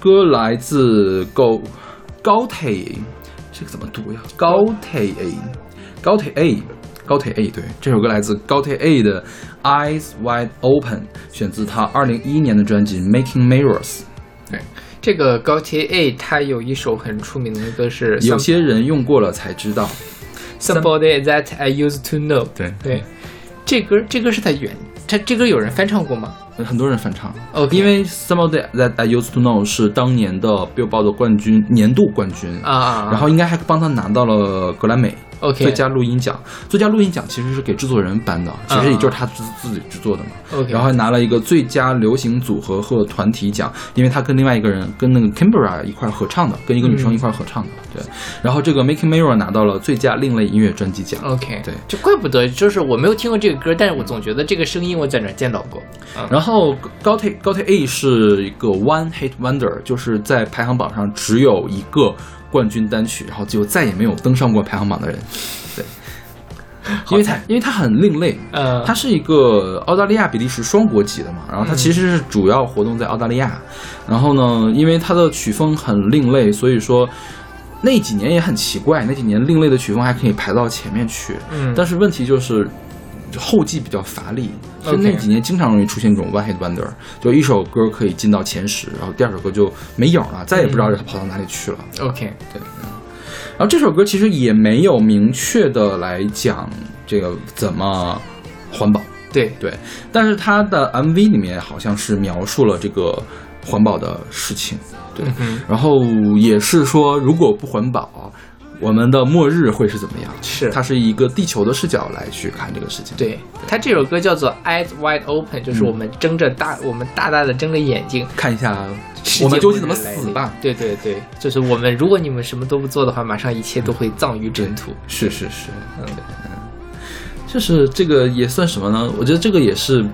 歌来自高高铁，这个怎么读呀？高铁 A，高铁 A，高铁 A，对，这首歌来自高铁 A 的《Eyes Wide Open》，选自他二零一一年的专辑《Making Mirrors》。对，这个高铁 A 它有一首很出名的歌是有些人用过了才知道。Somebody That I Used to Know。对对，这歌这歌是他原，他这歌有人翻唱过吗？很多人翻唱 OK 因为《Somebody That I Used to Know》是当年的 Billboard 的冠军，年度冠军。啊。然后应该还帮他拿到了格莱美 OK 最佳录音奖。最佳录音奖其实是给制作人颁的，其实也就是他自自己制作的嘛。OK 然后还拿了一个最佳流行组合和团体奖，因为他跟另外一个人跟那个 Kimbra 一块儿合唱的，跟一个女生一块儿合唱的。对，然后这个 Making Mirror 拿到了最佳另类音乐专辑奖。OK，对就怪不得，就是我没有听过这个歌，但是我总觉得这个声音我在哪儿见到过。嗯然后高铁高铁 A 是一个 One Hit Wonder，就是在排行榜上只有一个冠军单曲，然后就再也没有登上过排行榜的人。对，因为他因为他很另类，呃，他是一个澳大利亚比利时双国籍的嘛，然后他其实是主要活动在澳大利亚，然后呢，因为他的曲风很另类，所以说。那几年也很奇怪，那几年另类的曲风还可以排到前面去，嗯。但是问题就是后继比较乏力，所以那几年经常容易出现这种 one hit wonder，就一首歌可以进到前十，然后第二首歌就没影儿了，再也不知道它跑到哪里去了。OK，对。然后这首歌其实也没有明确的来讲这个怎么环保，对，对，但是它的 MV 里面好像是描述了这个环保的事情，对，嗯然后也是说如果不环保，我们的末日会是怎么样？是。它是一个地球的视角来去看这个事情，对，它这首歌叫做 Eyes Wide Open，就是嗯。我们睁着大，我们大大的睁着眼睛，看一下我们究竟怎么死吧。对对对，就是我们，如果你们什么都不做的话，马上一切都会葬于尘土。是是是，嗯，就是这个也算什么呢？我觉得这个也是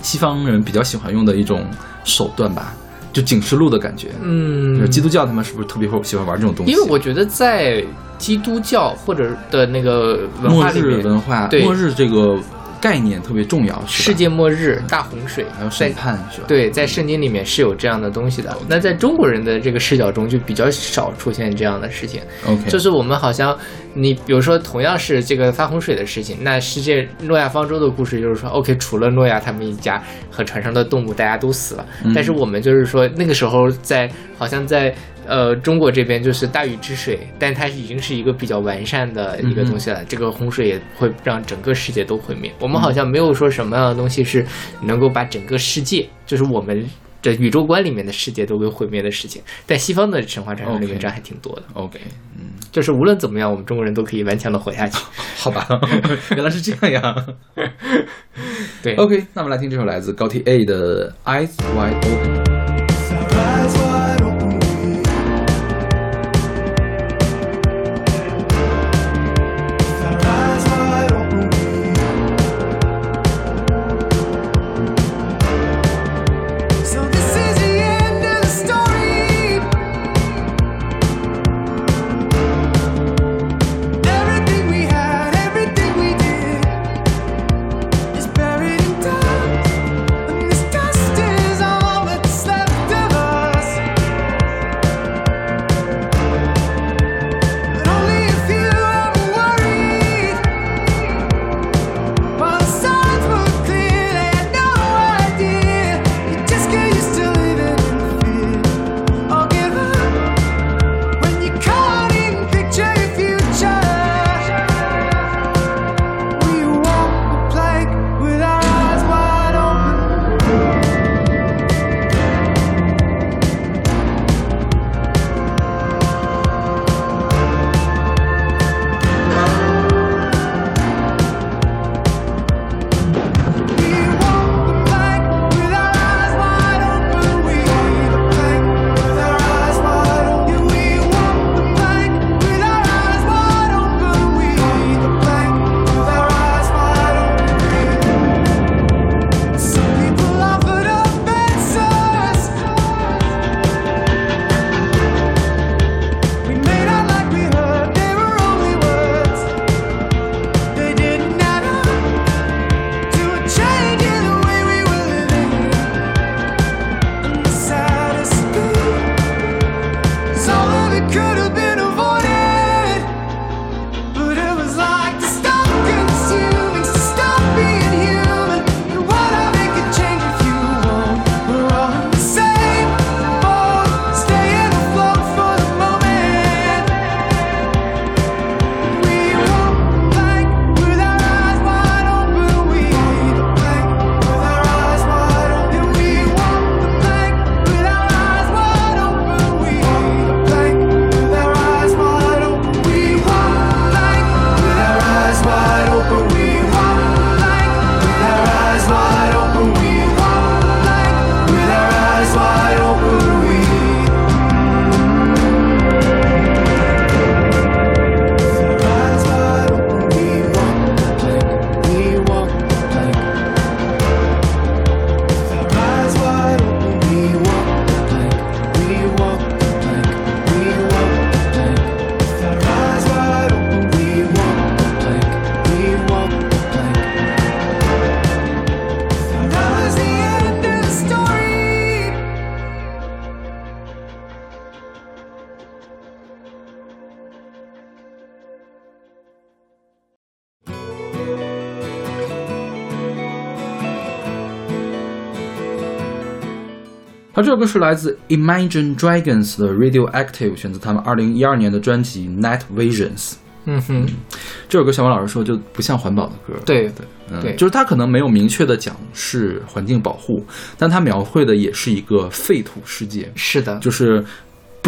西方人比较喜欢用的一种手段吧，就警示录的感觉。嗯基督教他们是不是特别会喜欢玩这种东西？因为我觉得在基督教或者的那个文末日化里面，文化，对末日这个概念特别重要，是世界末日、大洪水，还有审判是吧？对，在圣经里面是有这样的东西的。那在中国人的这个视角中，就比较少出现这样的事情。，OK，就是我们好像，你比如说同样是这个发洪水的事情，那世界诺亚方舟的故事就是说，OK，除了诺亚他们一家和船上的动物，大家都死了。嗯但是我们就是说，那个时候在好像在呃中国这边就是大禹治水，但它已经是一个比较完善的一个东西了。这个洪水也会让整个世界都毁灭。我们好像没有说什么样的东西是能够把整个世界，就是我们。的宇宙观里面的世界都给毁灭的事情，在西方的神话传说里面这还挺多的。OK，嗯，就是无论怎么样，我们中国人都可以顽强的活下去。好吧，*laughs* 原来是这样呀。对 OK，那我们来听这首来自高 T A 的《Eyes Wide Open》。这首歌是来自 Imagine Dragons 的 Radioactive，选择他们二零一二年的专辑 Night Visions。嗯哼，这首歌小王老师说就不像环保的歌，对对，嗯，对。就是他可能没有明确的讲是环境保护，但他描绘的也是一个废土世界，是的，就是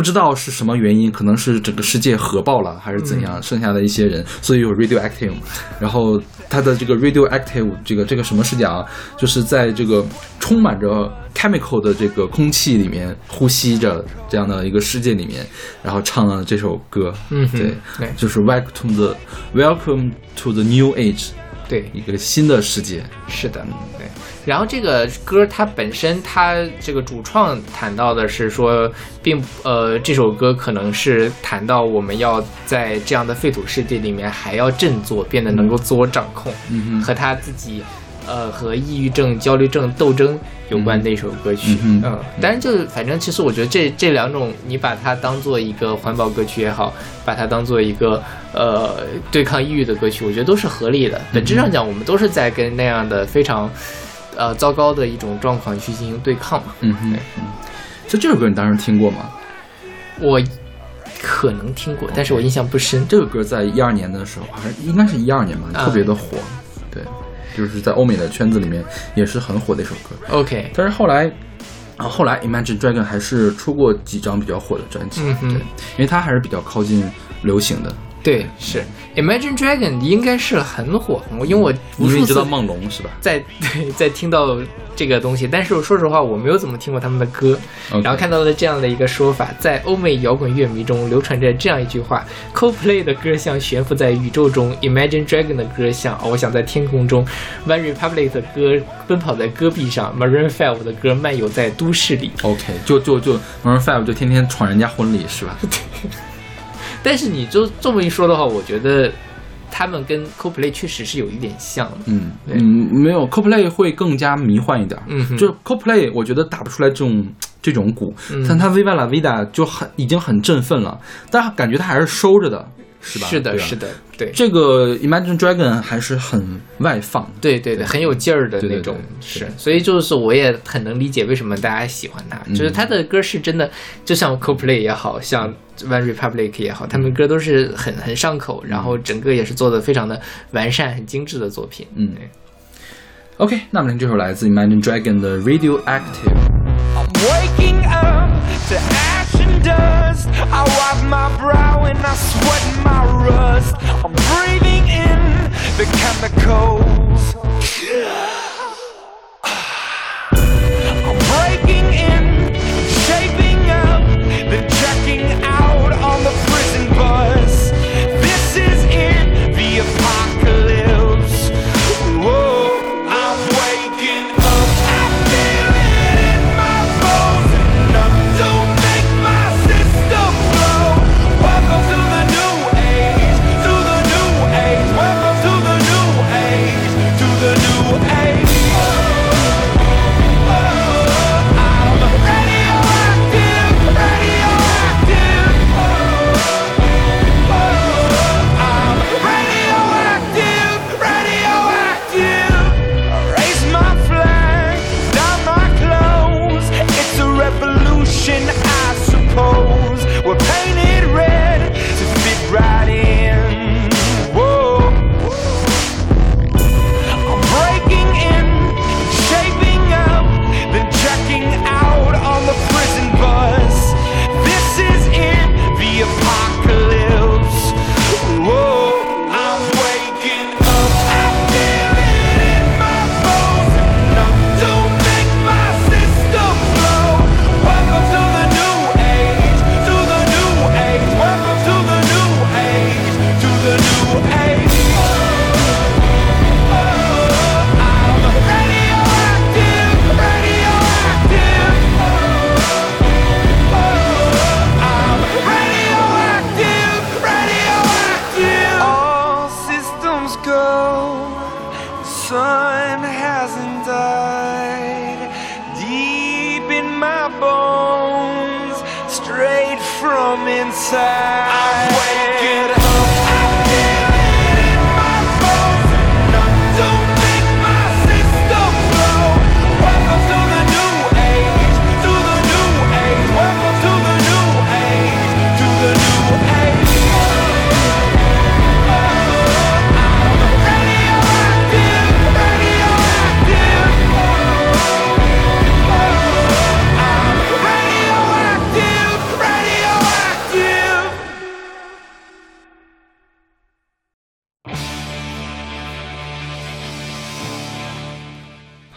不知道是什么原因，可能是整个世界核爆了还是怎样，剩下的一些人，所以有 radioactive，然后它的这个 radioactive 这个这个什么是讲，就是在这个充满着 chemical 的这个空气里面呼吸着这样的一个世界里面，然后唱了这首歌，嗯哼对，对。就是 welcome to the welcome to the new age，对，一个新的世界，是的，对。然后这个歌它本身，它这个主创谈到的是说，并呃这首歌可能是谈到我们要在这样的废土世界里面还要振作，变得能够自我掌控，嗯和他自己呃和抑郁症、焦虑症斗争有关的一首歌曲。嗯哼当然就是反正其实我觉得这这两种，你把它当做一个环保歌曲也好，把它当做一个呃对抗抑郁的歌曲，我觉得都是合理的。本质上讲，我们都是在跟那样的非常呃糟糕的一种状况去进行对抗嘛。嗯哼，嗯，就这首歌你当时听过吗？我可能听过，但是我印象不深。这个歌在一二年的时候，还是应该是一二年吧，啊特别的火，对，就是在欧美的圈子里面也是很火的一首歌。OK，但是后来，啊，后来 Imagine Dragon 还是出过几张比较火的专辑，对，因为它还是比较靠近流行的。对，是 Imagine Dragon 应该是很火，我因为我无数次知道梦龙是吧？在 *laughs* 对在听到这个东西，但是我说实话，我没有怎么听过他们的歌。然后看到了这样的一个说法，在欧美摇滚乐迷中流传着这样一句话：Coldplay 的歌像悬浮在宇宙中，Imagine Dragon 的歌像翱翔在天空中，One Republic 的歌奔跑在戈壁上，Maroon Five 的歌漫游在都市里。OK，就就就 Maroon Five 就天天闯人家婚礼是吧？*laughs* *laughs* 但是你就这么一说的话，我觉得他们跟 Coldplay 确实是有一点像的。嗯嗯，没有 Coldplay 会更加迷幻一点。嗯哼就 Coldplay 我觉得打不出来这种这种鼓，嗯但他 Viva La Vida 就很已经很振奋了，但感觉他还是收着的，是吧？是的，是的，对。这个 Imagine Dragon 还是很外放。对对对，很有劲儿的那种，是，所以就是我也很能理解为什么大家喜欢他，嗯就是他的歌是真的，就像 Coldplay 也好像 One Republic 也好，他们歌都是很很上口，然后整个也是做的非常的完善、很精致的作品。嗯对 OK，那我们这首来自 Imagine Dragon 的 Radioactive。I'm waking up to ash and dust. I wipe my brow and I sweat my rust. I'm breathing in the chemicals.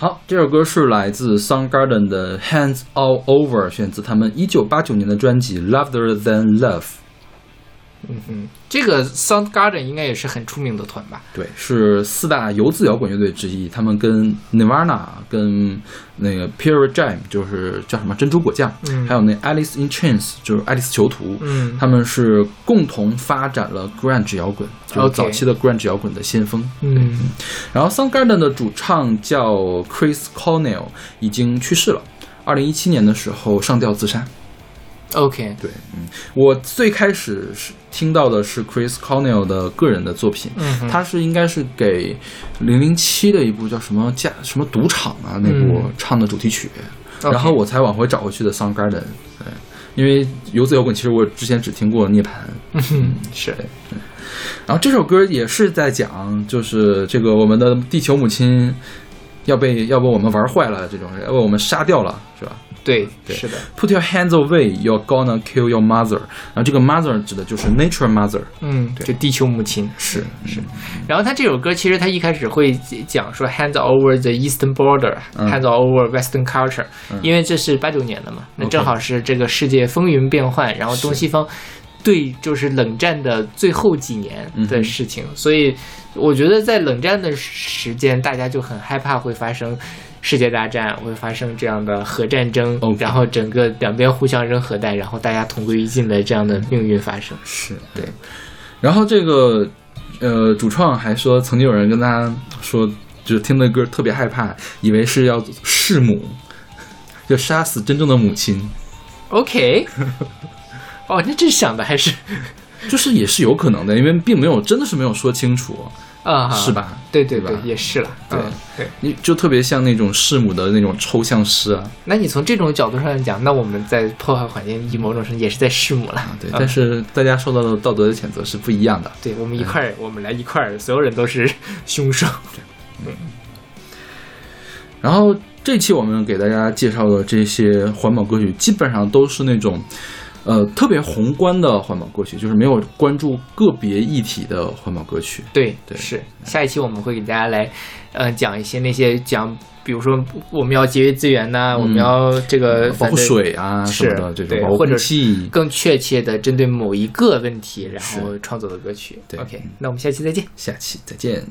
好，这首歌是来自 Soundgarden 的《Hands All Over》，选自他们一九八九年的专辑《Lover Than Love》。嗯哼，这个 Soundgarden 应该也是很出名的团吧？对，是四大游子摇滚乐队之一。他们跟 Nirvana、跟那个 Pearl Jam，就是叫什么珍珠果酱，嗯还有那 Alice in Chains，就是爱丽丝囚徒，嗯他们是共同发展了 grunge 摇滚，就是 OK 早期的 grunge 摇滚的先锋。嗯然后 Soundgarden 的主唱叫 Chris Cornell，已经去世了。二零一七年的时候上吊自杀。，OK，对，嗯，我最开始是听到的是 Chris Cornell 的个人的作品，嗯他是应该是给零零七的一部叫什么家什么赌场啊那部嗯。唱的主题曲然后我才往回找回去的 Soundgarden，对，因为游子摇滚其实我之前只听过涅槃，嗯，是，然后这首歌也是在讲，就是这个我们的地球母亲要被要被我们玩坏了，这种要被我们杀掉了，是吧对，对是的，？Put your hands away, you're gonna kill your mother。然后这个 mother 指的就是 nature mother，嗯，对就地球母亲是是。然后他这首歌其实他一开始会讲说 hands over the eastern border，hands、嗯 over western culture，、因为这是八九年的嘛，那正好是这个世界风云变幻，然后东西方对就是冷战的最后几年的事情，所以我觉得在冷战的时间，大家就很害怕会发生。世界大战会发生这样的核战争 OK 然后整个两边互相扔核弹，然后大家同归于尽的这样的命运发生。是对。然后这个呃主创还说，曾经有人跟他说，就是听的歌特别害怕，以为是要弑母，要杀死真正的母亲。OK，哦，那这想的还是就是也是有可能的，因为并没有真的是没有说清楚，啊，是？吧？对对对也是了。对嗯对。你就特别像那种弑母的那种抽象诗啊，那你从这种角度上讲，那我们在破坏环境，以某种程度也是在弑母了。对，嗯但是大家受到的道德的谴责是不一样的。对我们一块儿，我们来一块儿，所有人都是凶手。对然后这期我们给大家介绍的这些环保歌曲，基本上都是那种，呃，特别宏观的环保歌曲，就是没有关注个别议题的环保歌曲。对，对是。下一期我们会给大家来，呃，讲一些那些讲，比如说我们要节约资源呐、我们要这个嗯保护水啊什么是的，这种或者气。更确切的针对某一个问题，然后创作的歌曲。对 OK，那我们下期再见。下期再见。